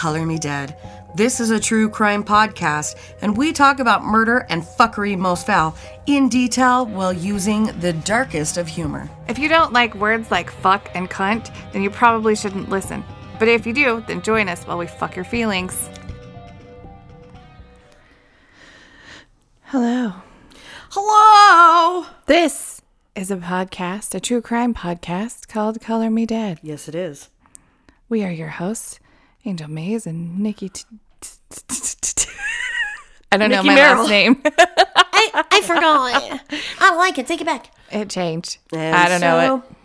Welcome to Color Me Dead. This is a true crime podcast, and we talk about murder and fuckery most foul in detail while using the darkest of humor. If you don't like words like fuck and cunt, then you probably shouldn't listen. But if you do, then join us while we fuck your feelings. Hello. Hello! This is a podcast, a true crime podcast called Color Me Dead. Yes, it is. We are your hosts, Angel Mays and Nikki. T- t- t- t- t- I don't know my Merrill. last name. I, I forgot. I don't like it. Take it back. it changed. And I don't know so- it.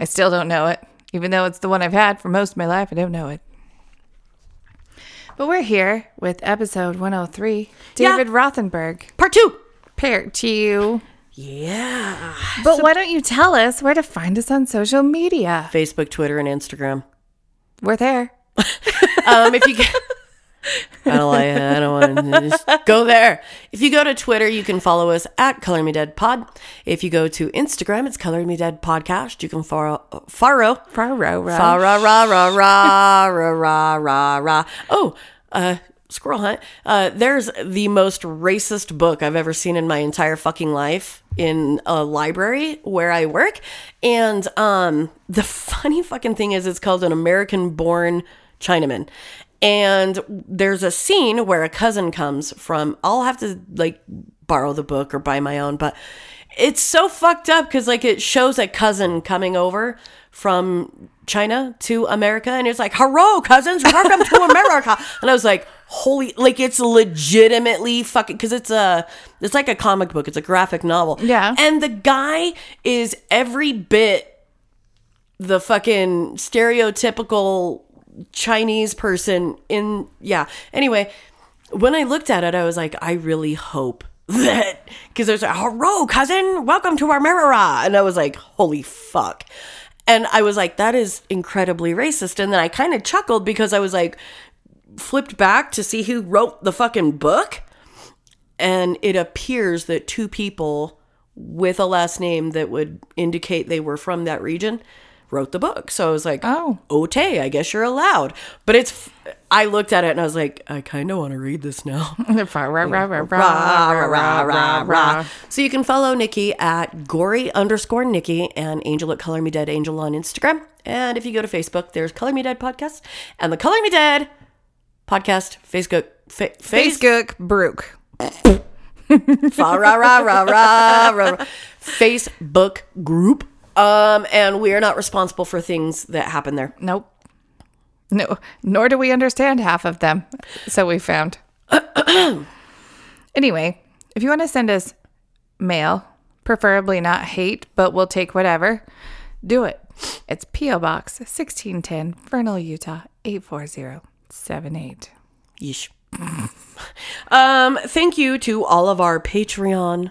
I still don't know it. Even though it's the one I've had for most of my life, I don't know it. But we're here with episode 103 Yeah. David Rothenberg. Part two. Paired to you. Yeah. But why don't you tell us where to find us on social media? Facebook, Twitter, and Instagram. We're there. Um, if you get, I don't like that. I don't want to just go there. If you go to Twitter, you can follow us at Color Me Dead Pod. If you go to Instagram, it's Color Me Dead Podcast. You can follow Faro. Faro. Faro. Ra ra ra ra ra ra ra. Oh, uh, Squirrel Hunt. Uh, there's the most racist book I've ever seen in my entire fucking life in a library where I work. And um, the funny fucking thing is, it's called An American Born Chinaman. And there's a scene where a cousin comes from, I'll have to like borrow the book or buy my own, but it's so fucked up because like it shows a cousin coming over from China to America and it's like, hello cousins, welcome to America. And I was like, holy, like it's legitimately fucking, because it's a, it's like a comic book, it's a graphic novel. Yeah. And the guy is every bit the fucking stereotypical Chinese person in yeah. Anyway, when I looked at it, I was like, I really hope that because there's a hello cousin, welcome to our mirror, and I was like, holy fuck. And I was like, that is incredibly racist. And then I kind of chuckled because I was like, flipped back to see who wrote the fucking book. And it appears that two people with a last name that would indicate they were from that region wrote the book. So I was like, Oh. okay, I guess you're allowed. But it's, I looked at it and I was like, I kind of want to read this now. So you can follow Nikki at gory underscore Nikki and Angel at Color Me Dead Angel on Instagram. And if you go to Facebook, there's Color Me Dead podcast and the Color Me Dead podcast Facebook. Fa- face- Facebook Brook. Fa ra ra ra ra ra. Facebook group. Um, and we are not responsible for things that happen there. Nope. No, nor do we understand half of them. So we found. anyway, if you want to send us mail, preferably not hate, but we'll take whatever, do it. It's P.O. Box 1610, Vernal, Utah 84078. Yeesh. um, thank you to all of our Patreon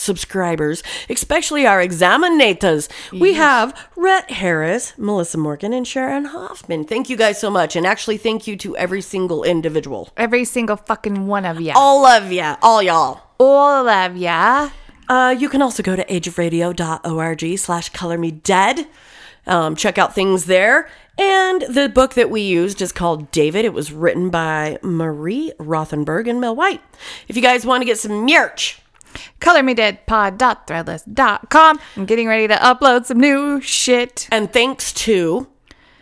subscribers, especially our examinators. We have Rhett Harris, Melissa Morgan, and Sharon Hoffman. Thank you guys so much. And actually, thank you to every single individual. Every single fucking one of you. All of ya, all y'all. All of ya. Uh, you can also go to ageofradio.org slash color me dead. Um, check out things there. And the book that we used is called David. It was written by Marie Rothenberg and Mel White. If you guys want to get some merch, ColorMeDeadPod.threadless.com. I'm getting ready to upload some new shit. and thanks to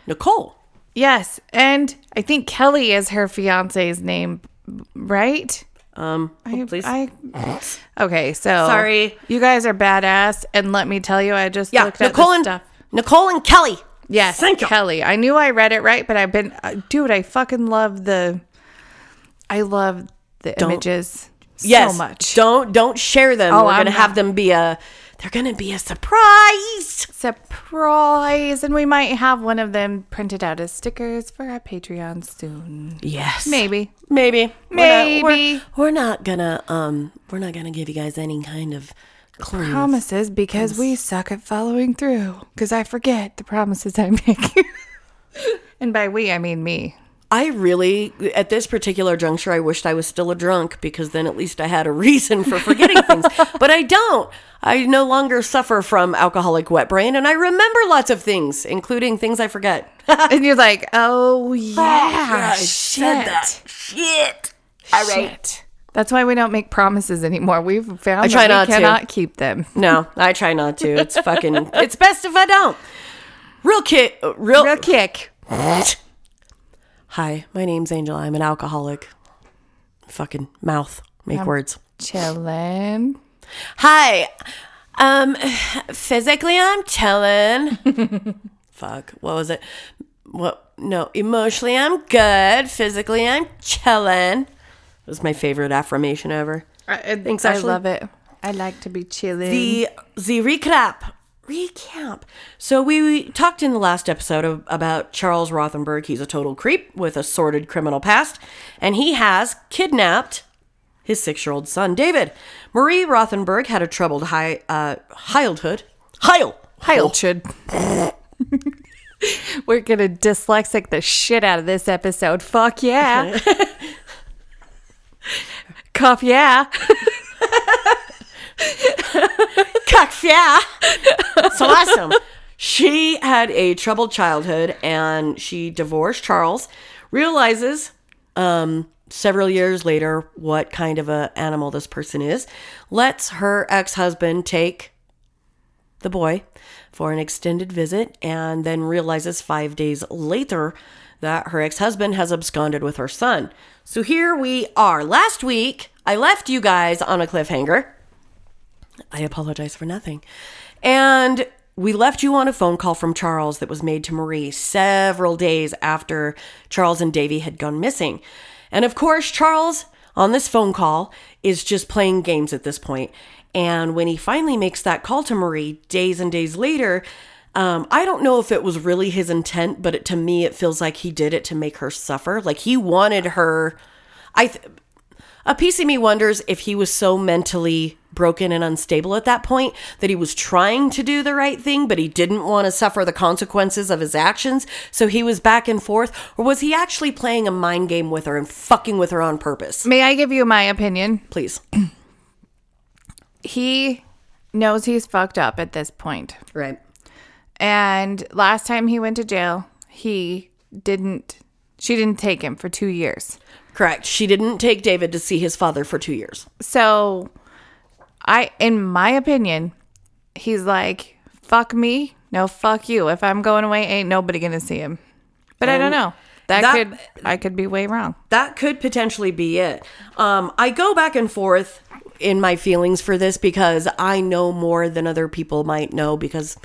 Nicole. Yes, and I think Kelly is her fiance's name, right? Um, I, please. I, okay, so Sorry. you guys are badass, and let me tell you, I just yeah, looked at Nicole and stuff. Nicole and Kelly. Yes, Thank you. Kelly. I knew I read it right, but I've been, uh, dude. I fucking love the, I love the images Yes. so much. Don't don't share them. Oh, We're I'm gonna have them be a. They're gonna be a surprise. Surprise, and we might have one of them printed out as stickers for our Patreon soon. Yes. Maybe. Maybe. We're not- we're- Maybe. we're not gonna um. We're not gonna give you guys any kind of clues. promises because we suck at following through. Because I forget the promises I make. and by we, I mean me. I really, at this particular juncture, I wished I was still a drunk because then at least I had a reason for forgetting things. But I don't. I no longer suffer from alcoholic wet brain and I remember lots of things, including things I forget. and you're like, oh, oh yeah, I shit. said that. Shit. All right. Shit. That's why we don't make promises anymore. We've found I try that we not to. keep them. No, I try not to. It's fucking, it's best if I don't. Real kick, real, Real kick. Hi, my name's Angel. I'm an alcoholic. Fucking mouth. Make words. Chillin'. Hi. Um physically I'm chillin'. Fuck. What was it? What no, emotionally I'm good. Physically I'm chillin'. It was my favorite affirmation ever. I, Thanks, I Ashley. love it. I like to be chilling. The the recap. Recap. So we, talked in the last episode of, about Charles Rothenberg. He's a total creep with a sordid criminal past, and he has kidnapped his six-year-old son David. Marie Rothenberg had a troubled high uh, childhood. Heil. Heil. We're gonna dyslexic the shit out of this episode. Fuck yeah. Cough yeah. Cuck, yeah. so awesome. She had a troubled childhood and she divorced Charles, realizes um, several years later what kind of an animal this person is, lets her ex-husband take the boy for an extended visit and then realizes 5 days later that her ex-husband has absconded with her son. So here we are. Last week I left you guys on a cliffhanger. I apologize for nothing. And we left you on a phone call from Charles that was made to Marie several days after Charles and Davy had gone missing. And of course, Charles on this phone call is just playing games at this point. And when he finally makes that call to Marie days and days later, um, I don't know if it was really his intent, but it, to me, it feels like he did it to make her suffer. Like he wanted her. I. Th- a piece of me wonders if he was so mentally broken and unstable at that point that he was trying to do the right thing, but he didn't want to suffer the consequences of his actions. So he was back and forth. Or was he actually playing a mind game with her and fucking with her on purpose? May I give you my opinion? Please. He knows he's fucked up at this point. Right. And last time he went to jail, he didn't she didn't take him for 2 years. Correct. She didn't take David to see his father for two years. So I in my opinion, he's like, fuck me, no fuck you. If I'm going away, ain't nobody gonna see him. But I don't know. That, that- could I could be way wrong. that could potentially be it. Um, I go back and forth in my feelings for this because I know more than other people might know because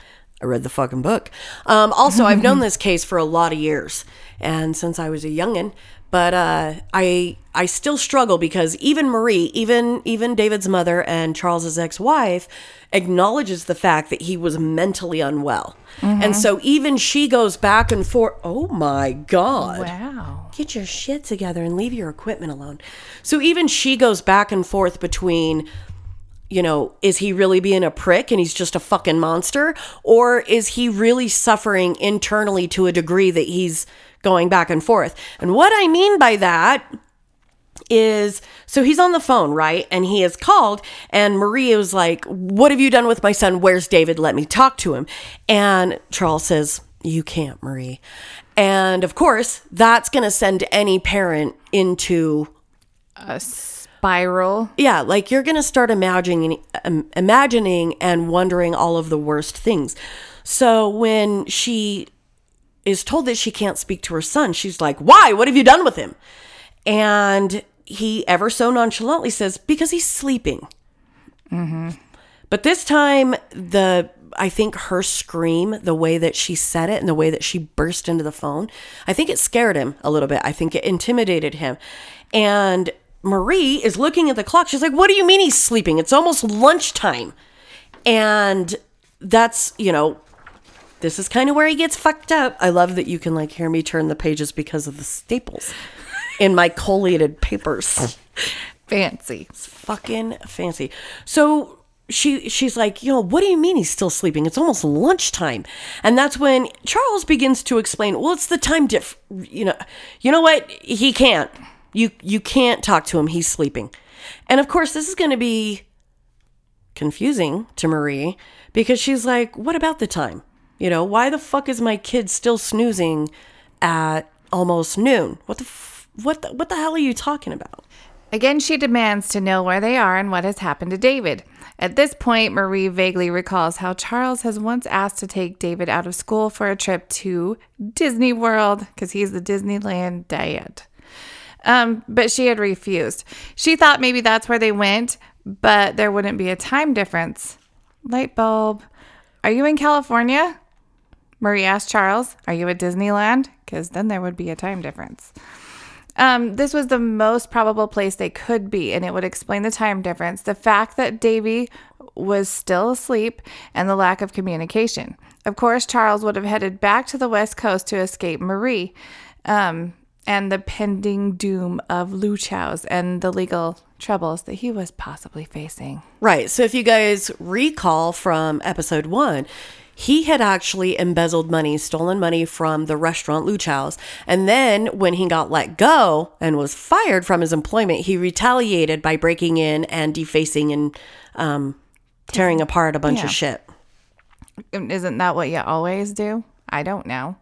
I read the fucking book. Um, also, I've known this case for a lot of years, and since I was a youngin', but uh, I I still struggle because even Marie, even even David's mother and Charles's ex-wife, acknowledges the fact that he was mentally unwell, and so even she goes back and forth. Oh my god! Wow. get your shit together and leave your equipment alone. So even she goes back and forth between, you know, is he really being a prick and he's just a fucking monster? Or is he really suffering internally to a degree that he's going back and forth? And what I mean by that is so he's on the phone, right? And he is called, and Maria was like, What have you done with my son? Where's David? Let me talk to him. And Charles says, You can't, Marie. And of course, that's going to send any parent into A spiral. yeah, like you're going to start imagining imagining and wondering all of the worst things. So when she is told that she can't speak to her son, she's like, "Why? What have you done with him?" And he ever so nonchalantly says, "Because he's sleeping." Mm-hmm. But this time, the I think her scream, the way that she said it, and the way that she burst into the phone, I think it scared him a little bit. I think it intimidated him. And Marie is looking at the clock. She's like, "What do you mean he's sleeping? It's almost lunchtime." And that's you know, this is kind of where he gets fucked up. I love that you can like hear me turn the pages because of the staples in my collated papers Fancy. fucking fancy. So she she's like, you know, what do you mean he's still sleeping? It's almost lunchtime. And that's when Charles begins to explain, well, it's the time diff you know, you know what? He can't. You you can't talk to him. He's sleeping. And of course, this is going to be confusing to Marie because she's like, what about the time? You know, why the fuck is my kid still snoozing at almost noon? What the f- what the, what the hell are you talking about? Again, she demands to know where they are and what has happened to David. At this point, Marie vaguely recalls how Charles has once asked to take David out of school for a trip to Disney World because he's the Disneyland dad. Um, but she had refused. She thought maybe that's where they went, but there wouldn't be a time difference. Light bulb. Are you in California? Marie asked Charles, Are you at Disneyland? Because then there would be a time difference. Um, this was the most probable place they could be, and it would explain the time difference, the fact that Davy was still asleep, and the lack of communication. Of course, Charles would have headed back to the West Coast to escape Marie um, and the pending doom of Luchow's and the legal troubles that he was possibly facing. Right. So if you guys recall from episode one, he had actually embezzled money, stolen money from the restaurant Luchow's. And then when he got let go and was fired from his employment, he retaliated by breaking in and defacing and um, tearing apart a bunch Yeah. of shit. Isn't that what you always do? I don't know.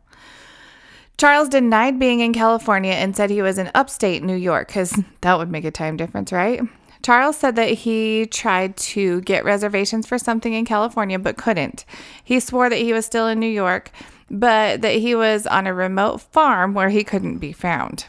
Charles denied being in California and said he was in upstate New York because that would make a time difference, right? Charles said that he tried to get reservations for something in California but couldn't. He swore that he was still in New York, but that he was on a remote farm where he couldn't be found.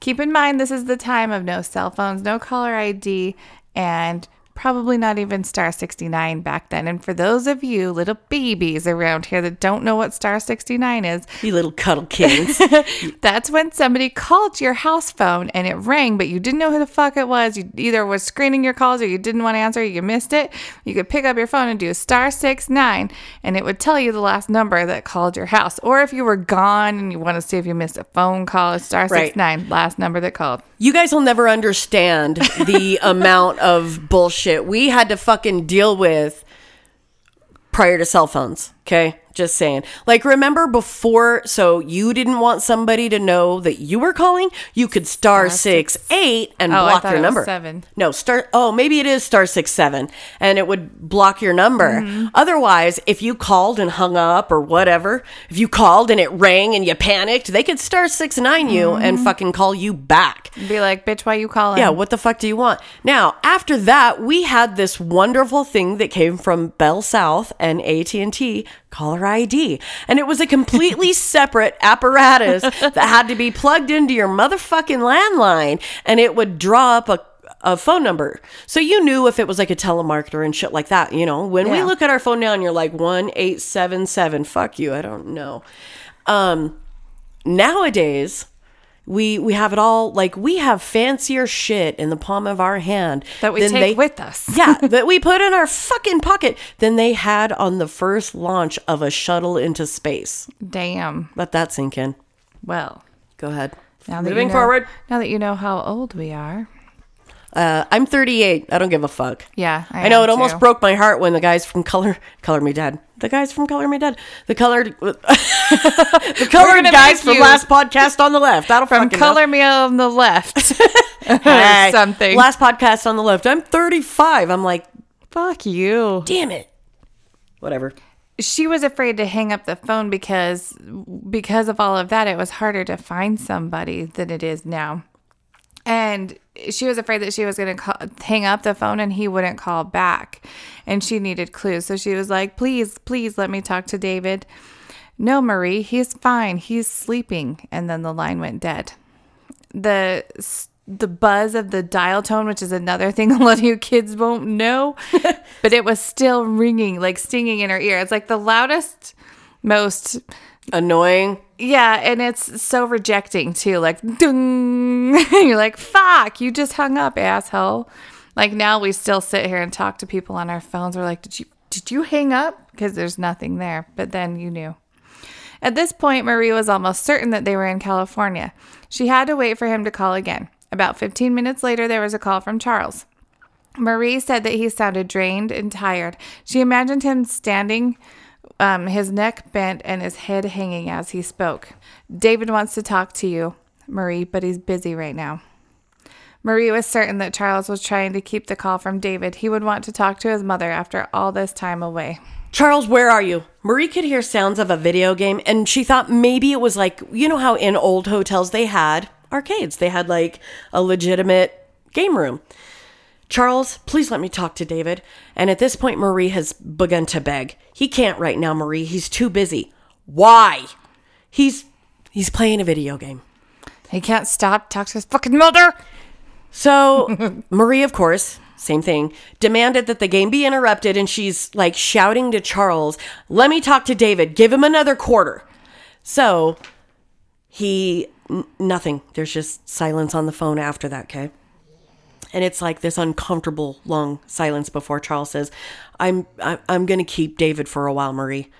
Keep in mind, this is the time of no cell phones, no caller ID, and probably not even Star 69 back then. And for those of you little babies around here that don't know what Star 69 is, You little cuddle kids. that's when somebody called your house phone and it rang, but you didn't know who the fuck it was. You either was screening your calls or you didn't want to answer, you missed it. You could pick up your phone and do star 69 and it would tell you the last number that called your house. Or if you were gone and you want to see if you missed a phone call, star Right. last number that called. You guys will never understand the amount of bullshit we had to fucking deal with prior to cell phones. Okay. Just saying. Like, remember before, so you didn't want somebody to know that you were calling? You could star, six, eight and Oh, block your number. seven. No, star. Oh, maybe it is star six seven, and it would block your number. Mm-hmm. Otherwise, if you called and hung up or whatever, if you called and it rang and you panicked, they could star six nine you and Mm-hmm. fucking call you back. Be like, bitch, why you calling? Yeah, what the fuck do you want? Now, after that, we had this wonderful thing that came from Bell South and AT&T, caller ID. And it was a completely separate apparatus that had to be plugged into your motherfucking landline and it would draw up a a phone number. So you knew if it was like a telemarketer and shit like that, you know. When we look at our phone now and you're like 1877, fuck you, I don't know. Um nowadays we we have it all like we have fancier shit in the palm of our hand That we take they- with us. yeah that we put in our fucking pocket than they had on the first launch of a shuttle into space Damn. let that sink in Well, go ahead now that moving you know, forward Now that you know how old we are. Uh, i'm 38 i don't give a fuck Yeah, I know am it almost broke my heart when the guys from Color Color Me Dead, the guys from Color Me Dead, the colored, the colored guys from last podcast on the left. That'll From color me on the left. Or something. Last podcast on the left. I'm 35. I'm like, Fuck you. damn it. Whatever. She was afraid to hang up the phone because because of all of that, it was harder to find somebody than it is now. And she was afraid that she was going to hang up the phone and he wouldn't call back. And she needed clues. So she was like, please, please let me talk to David. No, Marie, he's fine. He's sleeping. And then the line went dead. The the buzz of the dial tone, which is another thing a lot of you kids won't know, but it was still ringing, like stinging in her ear. It's like the loudest, most Annoying. Yeah, and it's so rejecting too. Like, dung. you're like, fuck, you just hung up, asshole. Like now we still sit here and talk to people on our phones. We're like, did you did you hang up? Because there's nothing there. But then you knew. At this point, Marie was almost certain that they were in California. She had to wait for him to call again. About 15 minutes later, there was a call from Charles. Marie said that he sounded drained and tired. She imagined him standing, um, his neck bent and his head hanging as he spoke. David wants to talk to you, Marie, but he's busy right now. Marie was certain that Charles was trying to keep the call from David. He would want to talk to his mother after all this time away. Charles, where are you? Marie could hear sounds of a video game and she thought maybe it was like, you know how in old hotels they had arcades, they had like a legitimate game room. Charles, please let me talk to David. And at this point, Marie has begun to beg. He can't right now, Marie. He's too busy. Why? He's he's playing a video game. He can't stop. Talk to his fucking mother. So Marie, of course, same thing, demanded that the game be interrupted, and she's like shouting to Charles, "Let me talk to David. Give him another quarter." So he n- nothing. There's just silence on the phone after that. Okay. And it's like this uncomfortable long silence before Charles says, "I'm I- I'm gonna keep David for a while, Marie."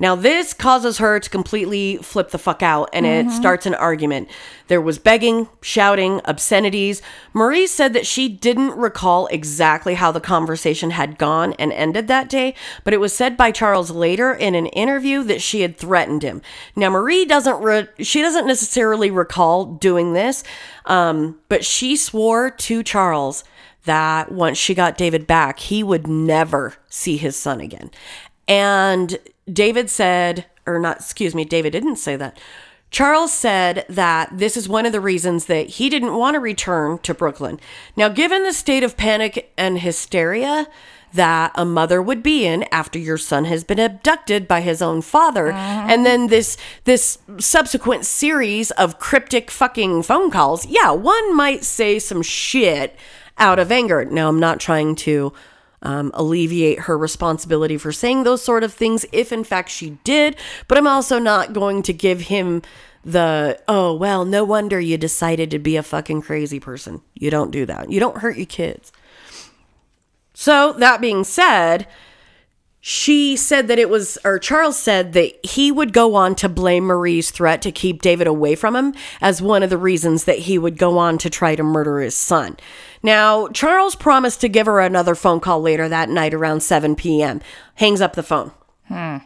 Now this causes her to completely flip the fuck out, and it starts an argument. There was begging, shouting, obscenities. Marie said that she didn't recall exactly how the conversation had gone and ended that day, but it was said by Charles later in an interview that she had threatened him. Now Marie doesn't re- she doesn't necessarily recall doing this, um, but she swore to Charles that once she got David back, he would never see his son again. And David said, or not, excuse me, David didn't say that. Charles said that this is one of the reasons that he didn't want to return to Brooklyn. Now, given the state of panic and hysteria that a mother would be in after your son has been abducted by his own father, uh-huh. and then this this subsequent series of cryptic fucking phone calls, yeah, one might say some shit out of anger. Now, I'm not trying to um, alleviate her responsibility for saying those sort of things if in fact she did. But i'm also not going to give him the oh well no wonder you decided to be a fucking crazy person. You don't do that. You don't hurt your kids. So that being said she said that it was, or Charles said that he would go on to blame Marie's threat to keep David away from him as one of the reasons that he would go on to try to murder his son. Now, Charles promised to give her another phone call later that night around 7 p.m. Hangs up the phone. Hmm.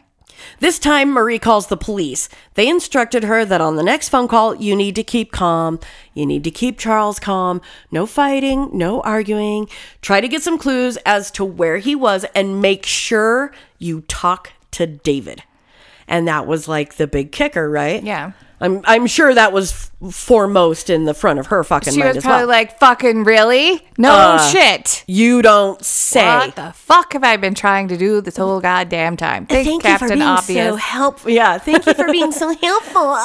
This time, Marie calls the police. They instructed her that on the next phone call, you need to keep calm. You need to keep Charles calm. No fighting, no arguing. Try to get some clues as to where he was and make sure you talk to David. And that was like the big kicker, right? Yeah. I'm I'm sure that was f- foremost in the front of her fucking She mind was as probably well. like, fucking really? No Uh, shit. you don't say. What the fuck have I been trying to do this whole goddamn time? Thanks, Thank Captain you for being Obvious. so helpful. Yeah, thank you For being so helpful.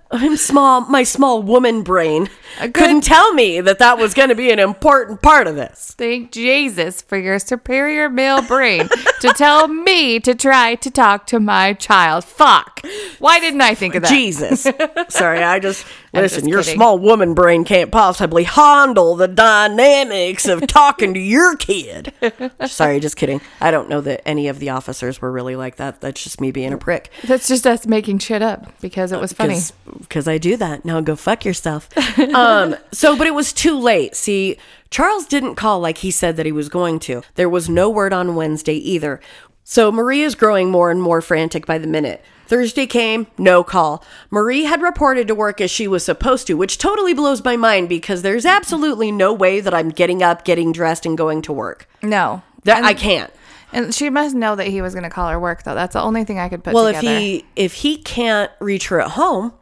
I'm small. My small woman brain good- couldn't tell me that that was going to be an important part of this. Thank Jesus for your superior male brain to tell me to try to talk to my child. Fuck. Why didn't I think of that? Jesus. Sorry, I just I'm listen. just your small woman brain can't possibly handle the dynamics of talking to your kid. Sorry, just kidding. I don't know that any of the officers were really like that. That's just me being a prick. That's just us making shit up because it uh, was funny. Because I do that. Now go fuck yourself. um, so, but it was too late. See, Charles didn't call like he said that he was going to. There was no word on Wednesday either. So Marie is growing more and more frantic by the minute. Thursday came, no call. Marie had reported to work as she was supposed to, which totally blows my mind because there's absolutely no way that I'm getting up, getting dressed, and going to work. No. That and, I can't. and she must know that he was going to call her work, though. That's the only thing I could put Well, together. if he if he can't reach her at home,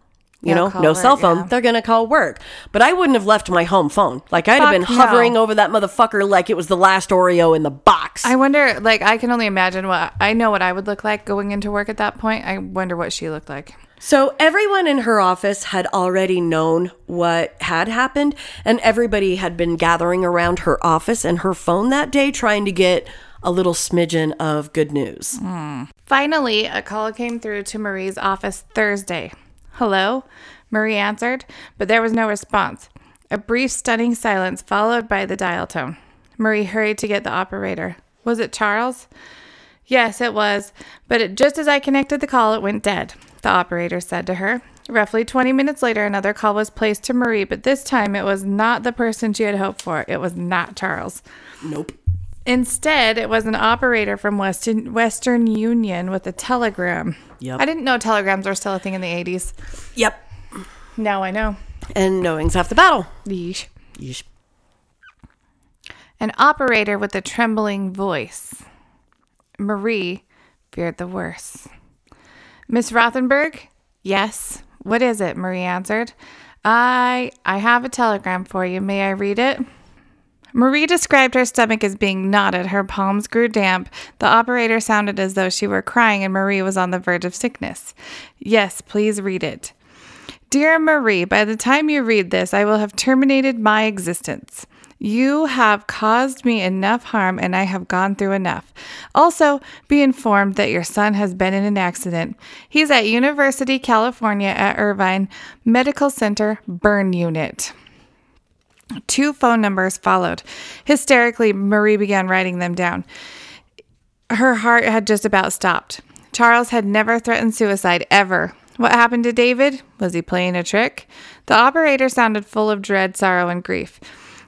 you know, no cell phone, yeah. they're gonna call work. But I wouldn't have left my home phone. Like I'd have been Fuck no. hovering over that motherfucker like it was the last Oreo in the box. I wonder, like, I can only imagine what I know what I would look like going into work at that point. I wonder what she looked like. so everyone in her office had already known what had happened, and everybody had been gathering around her office and her phone that day, trying to get a little smidgen of good news. Hmm. Finally, a call came through to Marie's office Thursday. Hello? Marie answered, but there was no response. A brief, stunning silence followed by the dial tone. Marie hurried to get the operator. Was it Charles? Yes, it was, but it, just as I connected the call, it went dead, the operator said to her. Roughly 20 minutes later, another call was placed to Marie, but this time it was not the person she had hoped for. It was not Charles. Nope. Instead, it was an operator from Western Western Union with a telegram. Yep. I didn't know telegrams were still a thing in the 80s. Yep. Now I know. And knowing's half the battle. Yeesh. Yeesh. An operator with a trembling voice. Marie feared the worst. Miss Rothenberg? Yes. What is it? Marie answered. I I have a telegram for you. May I read it? Marie described her stomach as being knotted. Her palms grew damp. The operator sounded as though she were crying, and Marie was on the verge of sickness. Yes, please read it. Dear Marie, by the time you read this, I will have terminated my existence. You have caused me enough harm and I have gone through enough. Also, be informed that your son has been in an accident. He's at University, California at Irvine Medical Center Burn Unit. Two phone numbers followed. Hysterically, Marie began writing them down. Her heart had just about stopped. Charles had never threatened suicide, ever. What happened to David? Was he playing a trick? The operator sounded full of dread, sorrow, and grief.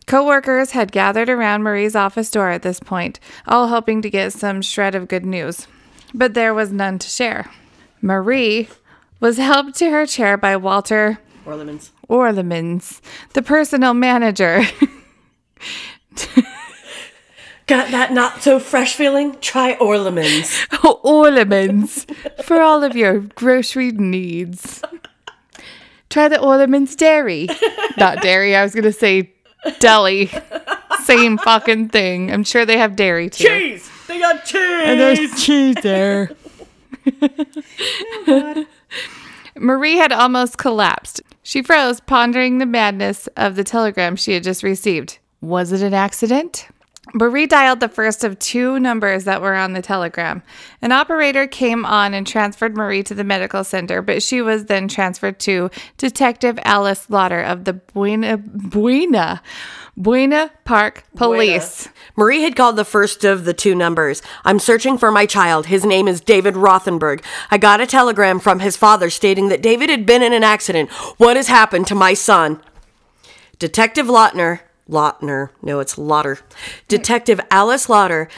Co-workers had gathered around Marie's office door at this point, all hoping to get some shred of good news. But there was none to share. Marie was helped to her chair by Walter Orlemans. Orlemans, the personal manager. Got that not so fresh feeling? Try Orlemans. Orlemans for all of your grocery needs. Try the Orlemans dairy. Not dairy, I was going to say deli. Same fucking thing. I'm sure they have dairy too. Cheese! They got cheese! And there's cheese there. Oh, Marie had almost collapsed. She froze, pondering the madness of the telegram she had just received. Was it an accident? Marie dialed the first of two numbers that were on the telegram. An operator came on and transferred Marie to the medical center, but she was then transferred to Detective Alice Lauder of the Buena Buena Buena Park Police. Marie had called the first of the two numbers. I'm searching for my child. His name is David Rothenberg. I got a telegram from his father stating that David had been in an accident. What has happened to my son? Detective Lautner, Lautner, no, it's Lauder. Detective Alice Lauder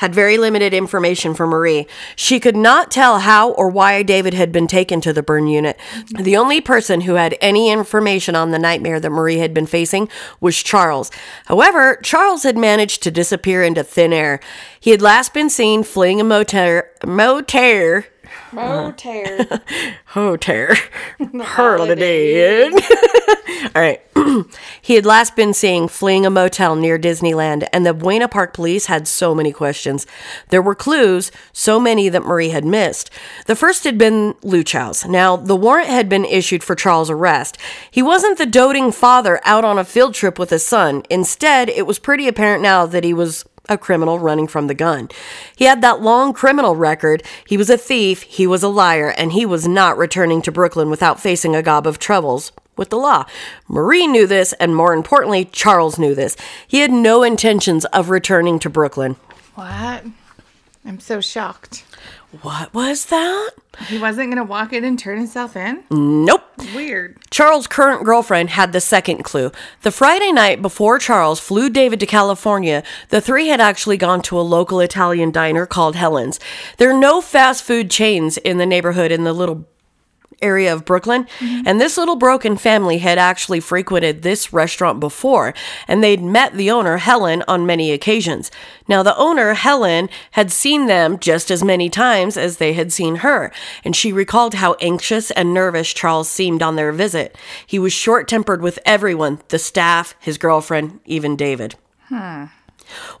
had very limited information for Marie. She could not tell how or why David had been taken to the burn unit. The only person who had any information on the nightmare that Marie had been facing was Charles. However, Charles had managed to disappear into thin air. He had last been seen fleeing a motel, motel, Motor. Uh-huh. hotel, holiday Inn. All right. he had last been seen fleeing a motel near Disneyland, and the Buena Park police had so many questions. There were clues, so many that Marie had missed. The first had been Luchow's. Now, the warrant had been issued for Charles' arrest. He wasn't the doting father out on a field trip with his son. Instead, it was pretty apparent now that he was a criminal running from the gun. He had that long criminal record. He was a thief, he was a liar, and he was not returning to Brooklyn without facing a gob of troubles with the law. Marie knew this, and more importantly, Charles knew this. He had no intentions of returning to Brooklyn. what? I'm so shocked. What was that? He wasn't going to walk in and turn himself in? Nope. Weird. Charles' current girlfriend had the second clue. The Friday night before Charles flew David to California, the three had actually gone to a local Italian diner called Helen's. There are no fast food chains in the neighborhood in the little area of Brooklyn, mm-hmm. and this little broken family had actually frequented this restaurant before, and they'd met the owner, Helen, on many occasions. Now, the owner, Helen, had seen them just as many times as they had seen her, and she recalled how anxious and nervous Charles seemed on their visit. He was short tempered with everyone the staff, his girlfriend, even David.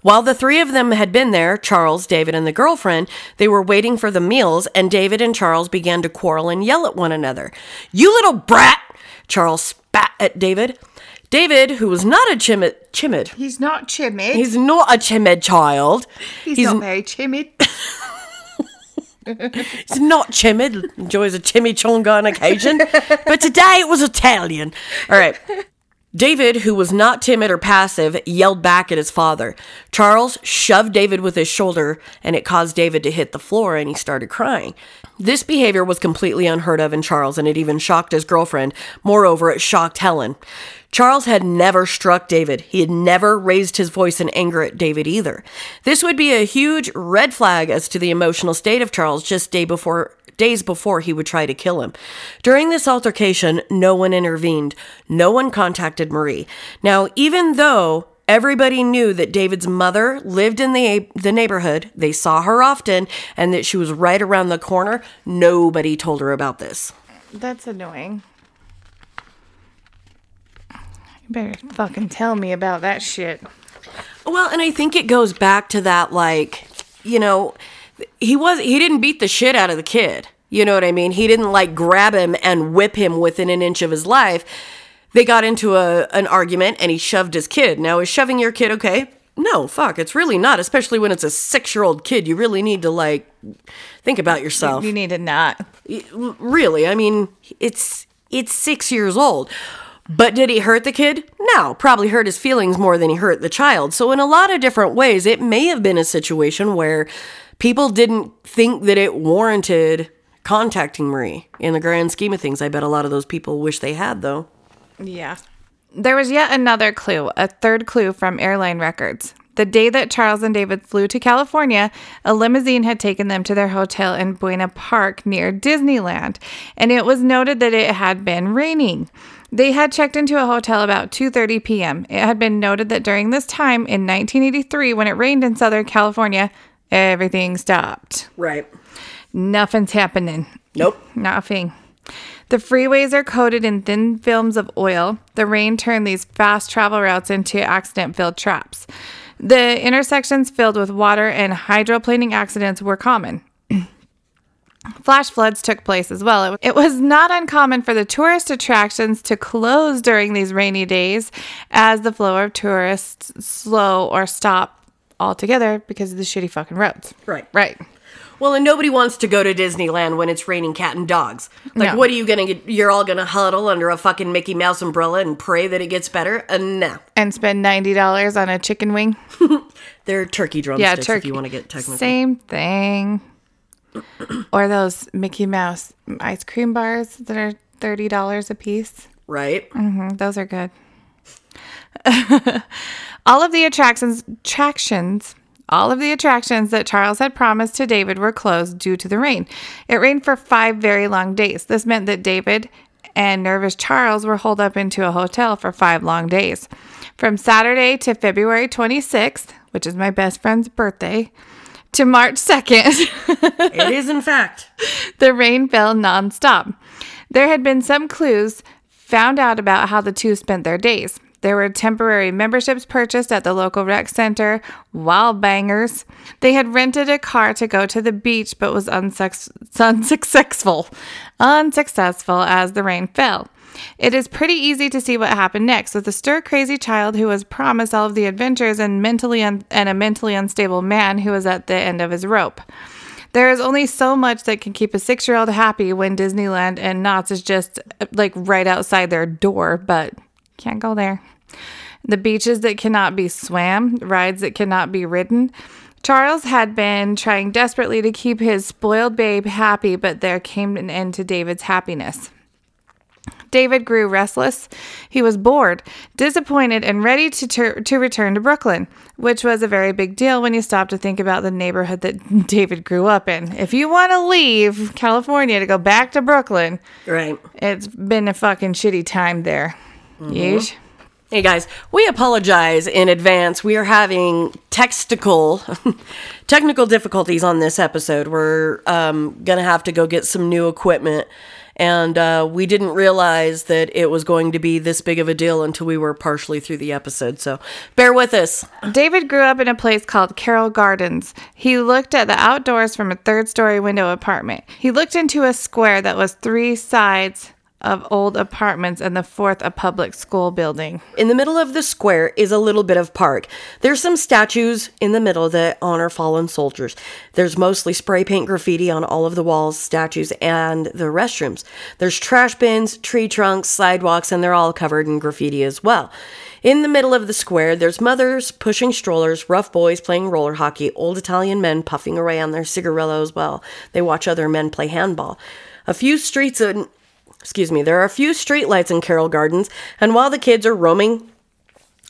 While the three of them had been there, Charles, David, and the girlfriend, they were waiting for the meals, and David and Charles began to quarrel and yell at one another. You little brat! Charles spat at David. David, who was not a chimid, chimid, He's not timid. he's not a timid child. He's, he's- not very timid. He's not timid, enjoys a chimichanga on occasion, but today it was Italian. All right. David, who was not timid or passive, yelled back at his father. Charles shoved David with his shoulder, and it caused David to hit the floor, and he started crying. This behavior was completely unheard of in Charles, and it even shocked his girlfriend. Moreover, it shocked Helen. Charles had never struck David. He had never raised his voice in anger at David either. This would be a huge red flag as to the emotional state of Charles just day before days before he would try to kill him. During this altercation, no one intervened. No one contacted Marie. Now, even though everybody knew that David's mother lived in the the neighborhood, they saw her often, and that she was right around the corner, nobody told her about this. That's annoying. You better fucking tell me about that shit. Well, and I think it goes back to that like, you know, he was he didn't beat the shit out of the kid. You know what I mean? He didn't like grab him and whip him within an inch of his life. They got into a an argument and he shoved his kid. Now is shoving your kid okay? No, fuck, it's really not, especially when it's a 6-year-old kid. You really need to like think about yourself. You need to not. really, I mean, it's it's 6 years old. But did he hurt the kid? No, probably hurt his feelings more than he hurt the child. So, in a lot of different ways, it may have been a situation where people didn't think that it warranted contacting Marie. In the grand scheme of things, I bet a lot of those people wish they had, though. Yeah. There was yet another clue, a third clue from airline records. The day that Charles and David flew to California, a limousine had taken them to their hotel in Buena Park near Disneyland, and it was noted that it had been raining. They had checked into a hotel about 2:30 p.m. It had been noted that during this time in 1983 when it rained in Southern California, everything stopped. Right. Nothing's happening. Nope. Nothing. The freeways are coated in thin films of oil. The rain turned these fast travel routes into accident filled traps. The intersections filled with water and hydroplaning accidents were common. Flash floods took place as well. It was not uncommon for the tourist attractions to close during these rainy days as the flow of tourists slow or stop altogether because of the shitty fucking roads. Right. Right. Well, and nobody wants to go to Disneyland when it's raining cat and dogs. Like, No. what are you gonna get? You're all gonna huddle under a fucking Mickey Mouse umbrella and pray that it gets better? Uh, no. And spend $90 on a chicken wing. They're turkey Yeah, drumsticks turkey. if you want to get technical. Same thing. or those Mickey Mouse ice cream bars that are $30 a piece. Right? Mm, Those are good. all of the attractions attractions all of the attractions that Charles had promised to David were closed due to the rain. It rained for 5 very long days. This meant that David and nervous Charles were holed up into a hotel for 5 long days. From Saturday to February 26th, which is my best friend's birthday, to March 2nd. it is, in fact. the rain fell nonstop. There had been some clues found out about how the two spent their days. There were temporary memberships purchased at the local rec center, wild bangers. They had rented a car to go to the beach but was unsuc- unsuccessful. Unsuccessful as the rain fell. It is pretty easy to see what happened next with a stir crazy child who was promised all of the adventures and mentally un- and a mentally unstable man who was at the end of his rope. There is only so much that can keep a six year old happy when Disneyland and Knott's is just like right outside their door, but can't go there. The beaches that cannot be swam, rides that cannot be ridden. Charles had been trying desperately to keep his spoiled babe happy, but there came an end to David's happiness. David grew restless. He was bored, disappointed, and ready to, tur- to return to Brooklyn, which was a very big deal when you stop to think about the neighborhood that David grew up in. If you want to leave California to go back to Brooklyn, Right. it's been a fucking shitty time there. Yeesh. Hey guys, we apologize in advance. We are having textical, technical difficulties on this episode. We're um, gonna have to go get some new equipment, and uh, we didn't realize that it was going to be this big of a deal until we were partially through the episode. So bear with us. David grew up in a place called Carroll Gardens. He looked at the outdoors from a third story window apartment. He looked into a square that was three sides of old apartments and the fourth a public school building. In the middle of the square is a little bit of park. There's some statues in the middle that honor fallen soldiers. There's mostly spray paint graffiti on all of the walls, statues, and the restrooms. There's trash bins, tree trunks, sidewalks, and they're all covered in graffiti as well. In the middle of the square, there's mothers pushing strollers, rough boys playing roller hockey, old Italian men puffing away on their cigarillos while they watch other men play handball. A few streets excuse me, there are a few streetlights in Carroll Gardens, and while the kids are roaming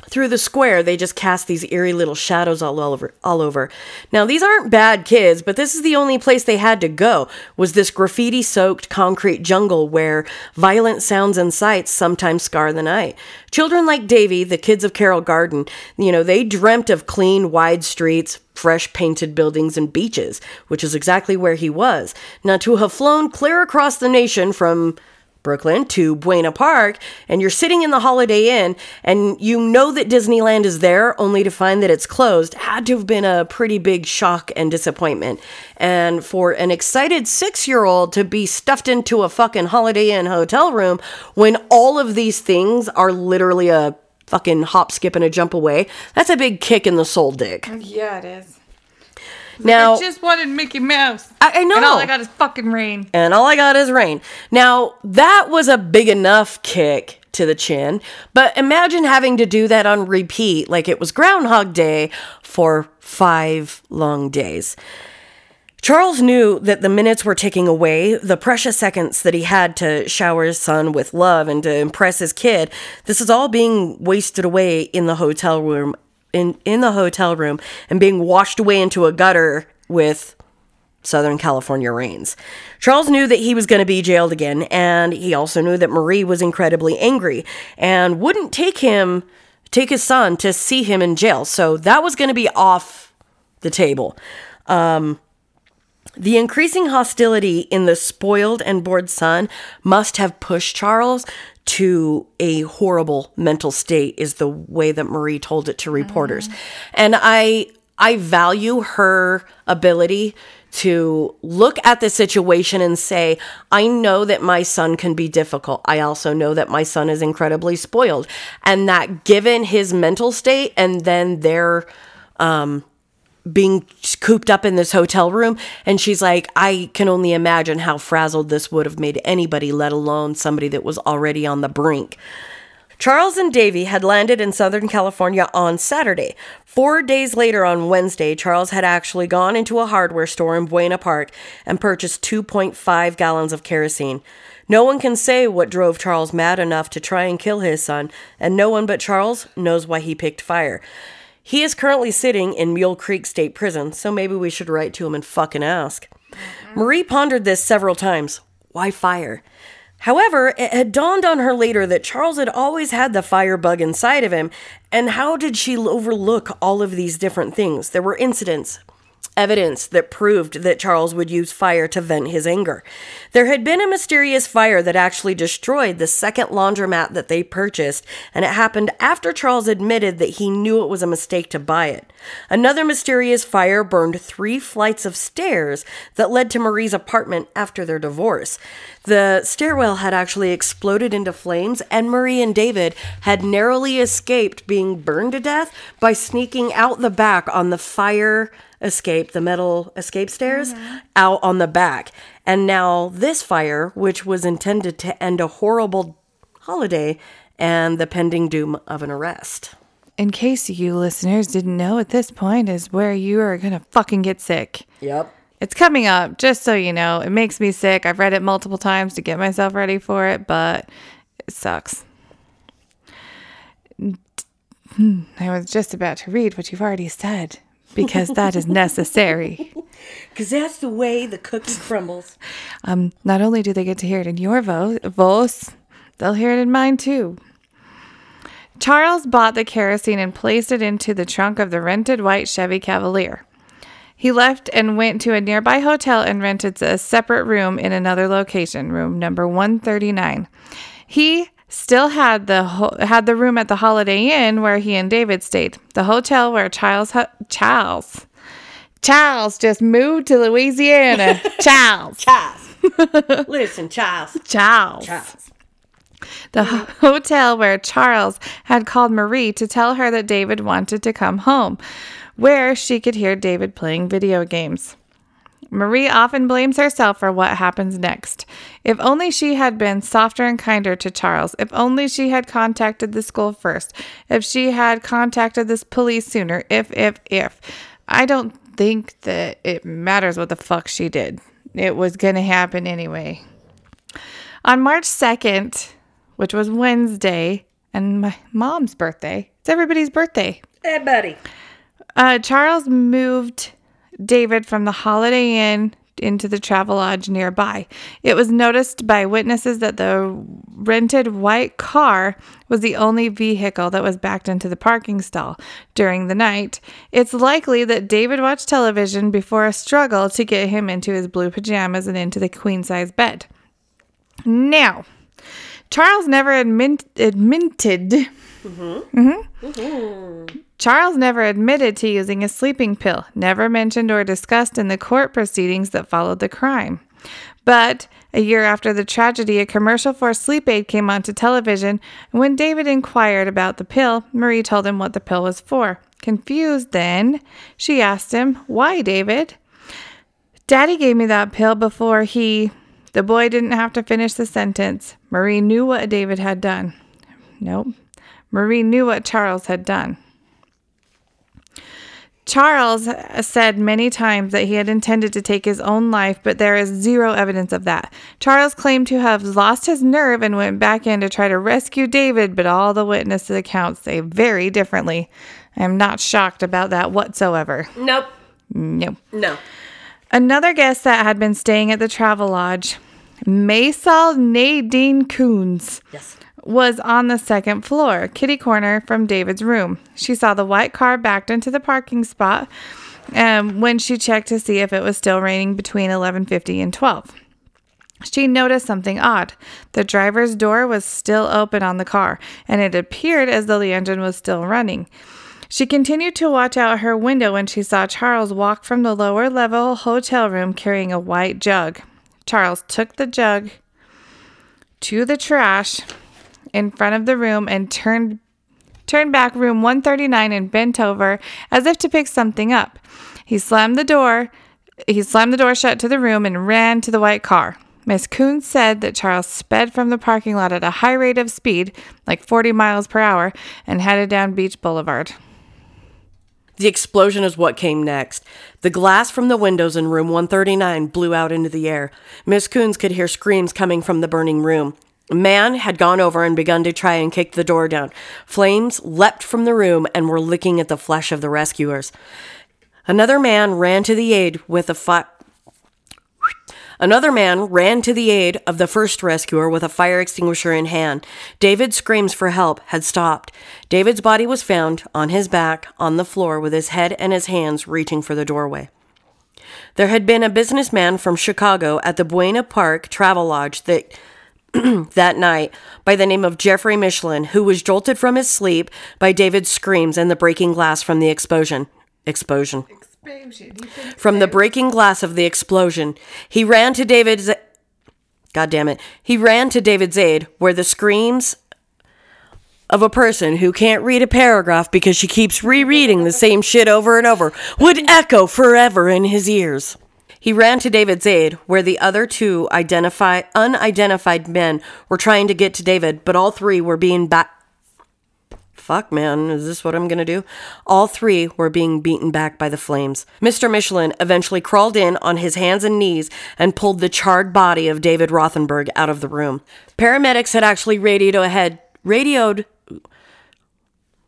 through the square, they just cast these eerie little shadows all over all over. Now, these aren't bad kids, but this is the only place they had to go. Was this graffiti-soaked concrete jungle where violent sounds and sights sometimes scar the night. Children like Davy, the kids of Carroll Garden, you know, they dreamt of clean, wide streets, fresh painted buildings and beaches, which is exactly where he was. Now, to have flown clear across the nation from Brooklyn to Buena Park, and you're sitting in the Holiday Inn, and you know that Disneyland is there, only to find that it's closed, had to have been a pretty big shock and disappointment. And for an excited six year old to be stuffed into a fucking Holiday Inn hotel room when all of these things are literally a fucking hop, skip, and a jump away, that's a big kick in the soul, Dick. Yeah, it is. Now, I just wanted Mickey Mouse. I, I know. And all I got is fucking rain. and all I got is rain. Now, that was a big enough kick to the chin, but imagine having to do that on repeat like it was Groundhog Day for five long days. Charles knew that the minutes were ticking away, the precious seconds that he had to shower his son with love and to impress his kid. This is all being wasted away in the hotel room in in the hotel room and being washed away into a gutter with Southern California rains. Charles knew that he was going to be jailed again, and he also knew that Marie was incredibly angry and wouldn't take him, take his son to see him in jail. So that was going to be off the table. Um, the increasing hostility in the spoiled and bored son must have pushed Charles to a horrible mental state is the way that Marie told it to reporters. And I I value her ability to look at the situation and say, I know that my son can be difficult. I also know that my son is incredibly spoiled. And that given his mental state and then their um being cooped up in this hotel room and she's like i can only imagine how frazzled this would have made anybody let alone somebody that was already on the brink. Charles and davy had landed in southern california on saturday. Four days later on wednesday charles had actually gone into a hardware store in buena park and purchased 2.5 gallons of kerosene. No one can say what drove Charles mad enough to try and kill his son, and no one but Charles knows why he picked fire. He is currently sitting in Mule Creek State Prison, so maybe we should write to him and fucking ask. Marie pondered this several times. Why fire? However, it had dawned on her later that Charles had always had the fire bug inside of him, and how did she overlook all of these different things? There were incidents, evidence that proved that Charles would use fire to vent his anger. There had been a mysterious fire that actually destroyed the second laundromat that they purchased, and it happened after Charles admitted that he knew it was a mistake to buy it. Another mysterious fire burned three flights of stairs that led to Marie's apartment after their divorce. The stairwell had actually exploded into flames, and Marie and David had narrowly escaped being burned to death by sneaking out the back on the fire escape, the metal escape stairs, mm-hmm. out on the back. And now this fire, which was intended to end a horrible holiday and the pending doom of an arrest. In case you listeners didn't know, at this point is where you are gonna fucking get sick. Yep. It's coming up, just so you know. It makes me sick. I've read it multiple times to get myself ready for it, but it sucks. Hmm, I was just about to read what you've already said because that is necessary. Because that's the way the cookie crumbles. Um, not only do they get to hear it in your vo- voice, they'll hear it in mine too. Charles bought the kerosene and placed it into the trunk of the rented white Chevy Cavalier. He left and went to a nearby hotel and rented a separate room in another location, room number 139. He still had the ho- had the room at the Holiday Inn where he and David stayed. The hotel where Charles hu- Charles Charles just moved to Louisiana. Charles. Charles. Listen, Charles. Charles. Charles. the ho- hotel where Charles had called Marie to tell her that David wanted to come home, where she could hear David playing video games. Marie often blames herself for what happens next. If only she had been softer and kinder to Charles. If only she had contacted the school first. If she had contacted this police sooner. If, if, if. I don't think that it matters what the fuck she did. It was going to happen anyway. On March 2nd, which was Wednesday, and my mom's birthday, it's everybody's birthday. Hey, buddy. Uh, Charles moved David from the Holiday Inn into the Travelodge nearby. It was noticed by witnesses that the rented white car was the only vehicle that was backed into the parking stall during the night. It's likely that David watched television before a struggle to get him into his blue pajamas and into the queen size bed. Now, Charles never admit, admitted. Mm-hmm. Mm-hmm. Mm-hmm. Charles never admitted to using a sleeping pill, never mentioned or discussed in the court proceedings that followed the crime. But a year after the tragedy, a commercial for sleep aid came onto television, and when David inquired about the pill, Marie told him what the pill was for. Confused then, she asked him, Why, David? Daddy gave me that pill before he. The boy didn't have to finish the sentence. Marie knew what David had done. Nope. Marie knew what Charles had done. Charles uh, said many times that he had intended to take his own life, but there is zero evidence of that. Charles claimed to have lost his nerve and went back in to try to rescue David, but all the witness accounts say very differently. I am not shocked about that whatsoever. Nope. No. No. Another guest that had been staying at the Travelodge, Maysal Nadine Coons, Yes. Was on the second floor, kitty corner from David's room. She saw the white car backed into the parking spot um, when she checked to see if it was still raining between 11:50 and 12. She noticed something odd. The driver's door was still open on the car, and it appeared as though the engine was still running. She continued to watch out her window when she saw Charles walk from the lower level hotel room carrying a white jug. Charles took the jug to the trash in front of the room and turned turned back room 139 and bent over as if to pick something up. He slammed the door. He slammed the door shut to the room and ran to the white car. Miss Coons said that Charles sped from the parking lot at a high rate of speed, like 40 miles per hour, and headed down Beach Boulevard. The explosion is what came next. The glass from the windows in room 139 blew out into the air. Miss Coons could hear screams coming from the burning room. Man had gone over and begun to try and kick the door down. Flames leapt from the room and were licking at the flesh of the rescuers. Another man ran to the aid with a fi- Another man ran to the aid of the first rescuer with a fire extinguisher in hand. David's screams for help had stopped. David's body was found on his back on the floor with his head and his hands reaching for the doorway. There had been a businessman from Chicago at the Buena Park Travelodge that that night by the name of Jeffrey Michelin, who was jolted from his sleep by David's screams and the breaking glass from the explosion. Explosion. explosion. From the breaking glass of the explosion, he ran to David's. God damn it. He ran to David's aid, where the screams of a person who can't read a paragraph because she keeps rereading the same shit over and over would echo forever in his ears. He ran to David's aid, where the other two identify, unidentified men were trying to get to David, but all three were being back. Fuck, man, is this what I'm gonna do? All three were being beaten back by the flames. Mr. Michelin eventually crawled in on his hands and knees and pulled the charred body of David Rothenberg out of the room. Paramedics had actually radioed ahead, radioed.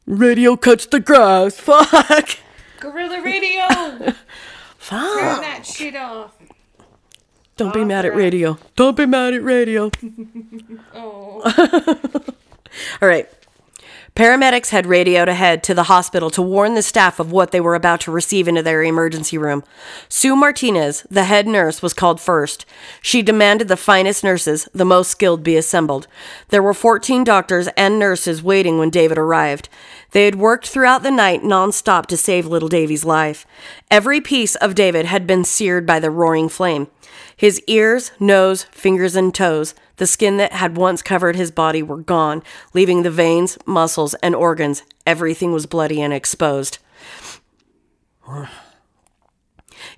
Radio cuts the grass. Fuck. Gorilla Radio! Fuck. that shit off. Don't be mad at radio. Don't be mad at radio. Oh. All right. Paramedics had radioed ahead to the hospital to warn the staff of what they were about to receive into their emergency room. Sue Martinez, the head nurse, was called first. She demanded the finest nurses, the most skilled, be assembled. There were 14 doctors and nurses waiting when David arrived. They had worked throughout the night nonstop to save little Davy's life. Every piece of David had been seared by the roaring flame. His ears, nose, fingers, and toes, the skin that had once covered his body, were gone, leaving the veins, muscles, and organs. Everything was bloody and exposed.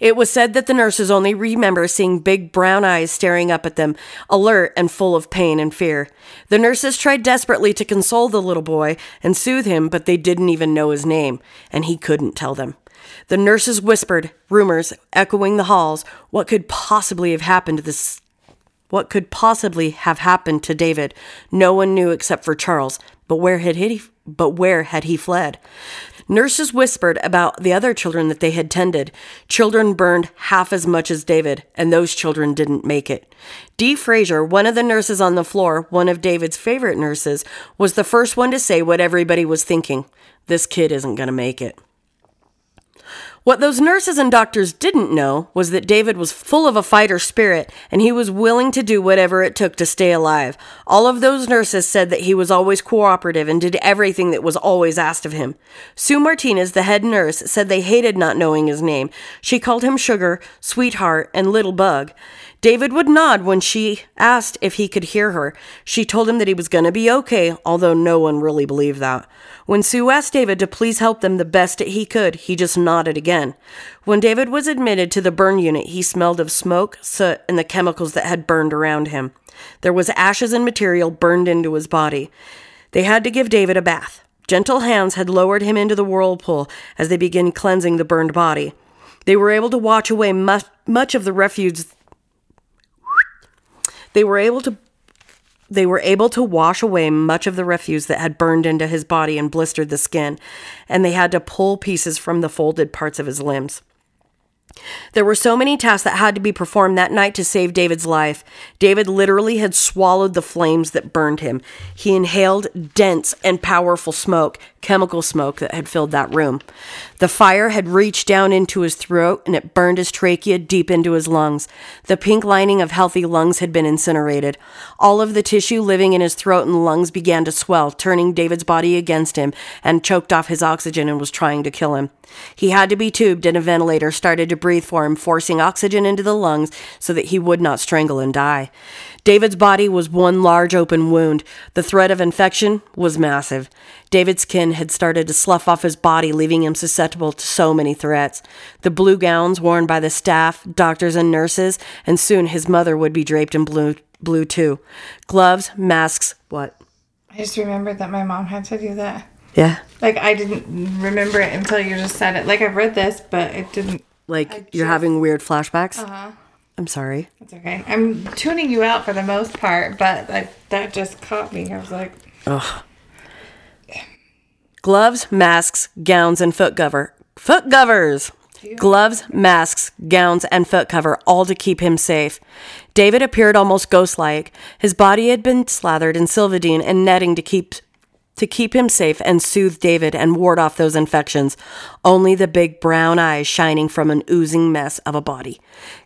It was said that the nurses only remember seeing big brown eyes staring up at them, alert and full of pain and fear. The nurses tried desperately to console the little boy and soothe him, but they didn't even know his name, and he couldn't tell them. The nurses whispered, rumors echoing the halls, what could possibly have happened to this what could possibly have happened to David? No one knew except for Charles. But where had he but where had he fled? Nurses whispered about the other children that they had tended. Children burned half as much as David, and those children didn't make it. Dee Fraser, one of the nurses on the floor, one of David's favorite nurses, was the first one to say what everybody was thinking. This kid isn't going to make it. What those nurses and doctors didn't know was that David was full of a fighter spirit and he was willing to do whatever it took to stay alive. All of those nurses said that he was always cooperative and did everything that was always asked of him. Sue Martinez, the head nurse, said they hated not knowing his name. She called him Sugar, Sweetheart, and Little Bug. David would nod when she asked if he could hear her. She told him that he was going to be okay, although no one really believed that. When Sue asked David to please help them the best he could, he just nodded again. When David was admitted to the burn unit, he smelled of smoke, soot, and the chemicals that had burned around him. There was ashes and material burned into his body. They had to give David a bath. Gentle hands had lowered him into the whirlpool as they began cleansing the burned body. They were able to wash away much, much of the refuse they were able to they were able to wash away much of the refuse that had burned into his body and blistered the skin, and they had to pull pieces from the folded parts of his limbs. There were so many tasks that had to be performed that night to save David's life. David literally had swallowed the flames that burned him. He inhaled dense and powerful smoke, chemical smoke that had filled that room. The fire had reached down into his throat and it burned his trachea deep into his lungs. The pink lining of healthy lungs had been incinerated. All of the tissue living in his throat and lungs began to swell, turning David's body against him and choked off his oxygen and was trying to kill him. He had to be tubed and a ventilator started to breathe for him, forcing oxygen into the lungs so that he would not strangle and die. David's body was one large open wound. The threat of infection was massive. David's skin had started to slough off his body, leaving him susceptible to so many threats. The blue gowns worn by the staff, doctors, and nurses, and soon his mother would be draped in blue, blue too. Gloves, masks, what? I just remembered that my mom had to do that. Yeah. Like I didn't remember it until you just said it. Like I've read this, but it didn't. Like I you're having weird flashbacks? Uh-huh. I'm sorry. It's okay. I'm tuning you out for the most part, but I, that just caught me. I was like, ugh. Gloves, masks, gowns, and foot cover. Foot covers! Gloves, masks, gowns, and foot cover, all to keep him safe. David appeared almost ghost like. His body had been slathered in Silvadene and netting to keep to keep him safe and soothe David and ward off those infections. Only the big brown eyes shining from an oozing mess of a body.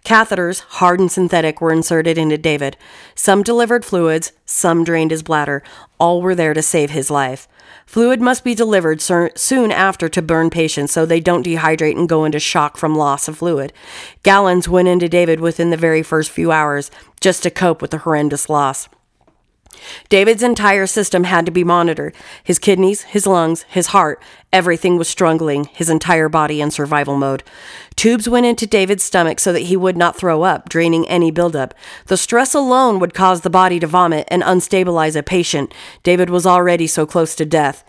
Catheters, hard and synthetic, were inserted into David. Some delivered fluids, some drained his bladder. All were there to save his life. Fluid must be delivered soon after to burn patients so they don't dehydrate and go into shock from loss of fluid. Gallons went into David within the very first few hours just to cope with the horrendous loss. David's entire system had to be monitored. His kidneys, his lungs, his heart, everything was struggling, his entire body in survival mode. Tubes went into David's stomach so that he would not throw up, draining any buildup. The stress alone would cause the body to vomit and unstabilize a patient. David was already so close to death.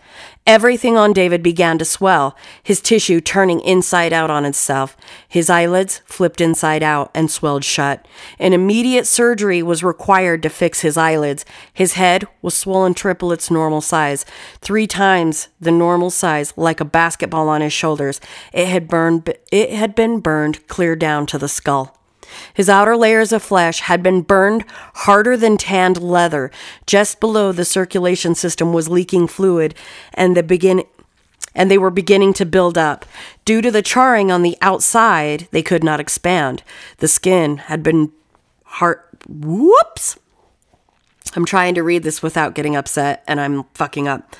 Everything on David began to swell, his tissue turning inside out on itself. His eyelids flipped inside out and swelled shut. An immediate surgery was required to fix his eyelids. His head was swollen triple its normal size, three times the normal size, like a basketball on his shoulders. It had burned. It had been burned clear down to the skull. His outer layers of flesh had been burned harder than tanned leather. Just below the circulation system was leaking fluid, and the begin and they were beginning to build up. Due to the charring on the outside, they could not expand. The skin had been heart Whoops! I'm trying to read this without getting upset, and I'm fucking up.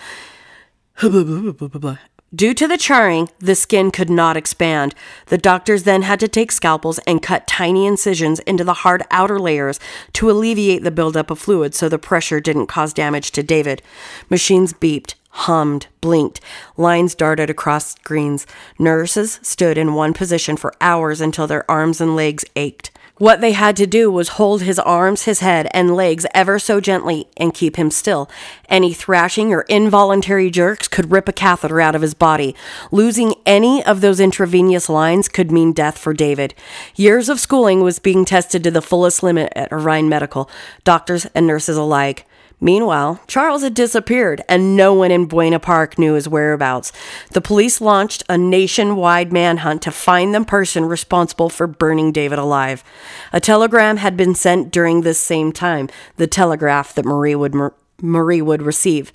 Due to the charring, the skin could not expand. The doctors then had to take scalpels and cut tiny incisions into the hard outer layers to alleviate the buildup of fluid so the pressure didn't cause damage to David. Machines beeped, hummed, blinked. Lines darted across screens. Nurses stood in one position for hours until their arms and legs ached. What they had to do was hold his arms, his head, and legs ever so gently and keep him still. Any thrashing or involuntary jerks could rip a catheter out of his body. Losing any of those intravenous lines could mean death for David. Years of schooling was being tested to the fullest limit at Orion Medical, doctors and nurses alike. Meanwhile, Charles had disappeared, and no one in Buena Park knew his whereabouts. The police launched a nationwide manhunt to find the person responsible for burning David alive. A telegram had been sent during this same time, the telegraph that Marie would. Marie would receive.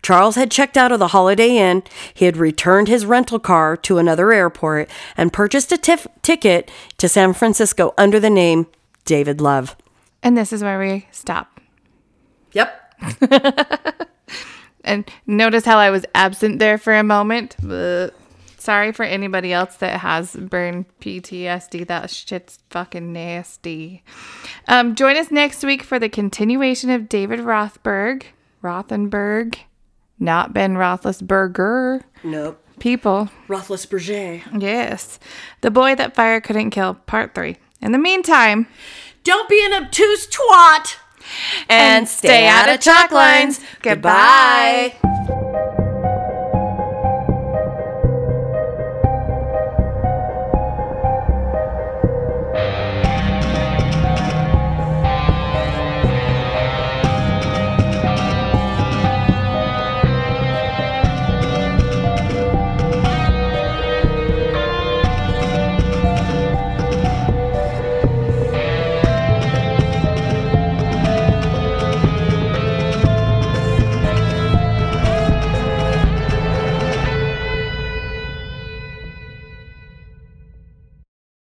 Charles had checked out of the Holiday Inn. He had returned his rental car to another airport and purchased a tif- ticket to San Francisco under the name David Love. And this is where we stop. Yep. And notice how I was absent there for a moment. Sorry for anybody else that has burn PTSD. That shit's fucking nasty. Um, join us next week for the continuation of David Rothberg. Rothenberg. Not Ben Roethlisberger. Nope. People. Ruthless Berger. Yes. The Boy That Fire Couldn't Kill, Part 3. In the meantime, Don't be an obtuse twat and, stay, stay out of chalk lines. Goodbye. Goodbye.